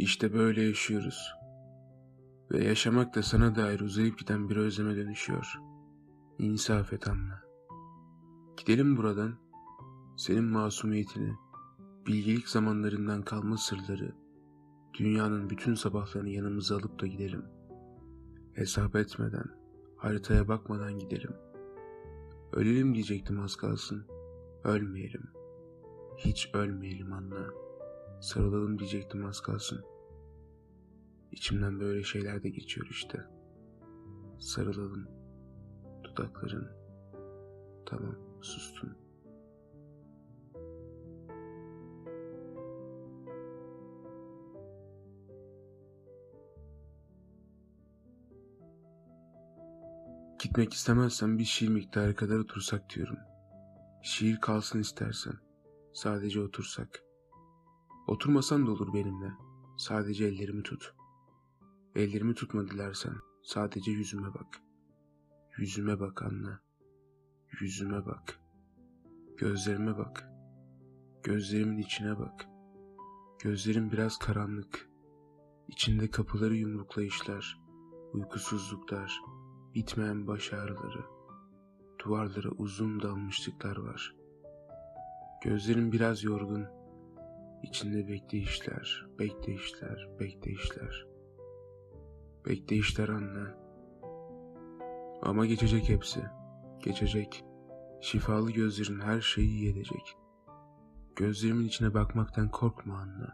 İşte böyle yaşıyoruz. Ve yaşamak da sana dair uzayıp giden bir özleme dönüşüyor. İnsaf et anla. Gidelim buradan. Senin masumiyetini, bilgelik zamanlarından kalma sırları, dünyanın bütün sabahlarını yanımıza alıp da gidelim. Hesap etmeden, haritaya bakmadan gidelim. Ölelim diyecektim az kalsın. Ölmeyelim. Hiç ölmeyelim anla. Sarılalım diyecektim az kalsın. İçimden böyle şeyler de geçiyor işte. Sarılalım. Dudakların. Tamam, sustun. Gitmek istemezsen bir şiir miktarı kadar otursak diyorum. Şiir kalsın istersen. Sadece otursak. Oturmasan da olur benimle. Sadece ellerimi tut. Ellerimi tutma dilersen. Sadece yüzüme bak. Yüzüme bak anne. Yüzüme bak. Gözlerime bak. Gözlerimin içine bak. Gözlerim biraz karanlık. İçinde kapıları yumruklayışlar, uykusuzluklar, bitmeyen baş ağrıları. Duvarlara uzun dalmışlıklar var. Gözlerim biraz yorgun. İçinde bekleyişler, bekleyişler, bekleyişler. Bekleyişler anne. Ama geçecek hepsi. Geçecek. Şifalı gözlerin her şeyi iyi. Gözlerimin içine bakmaktan korkma anne.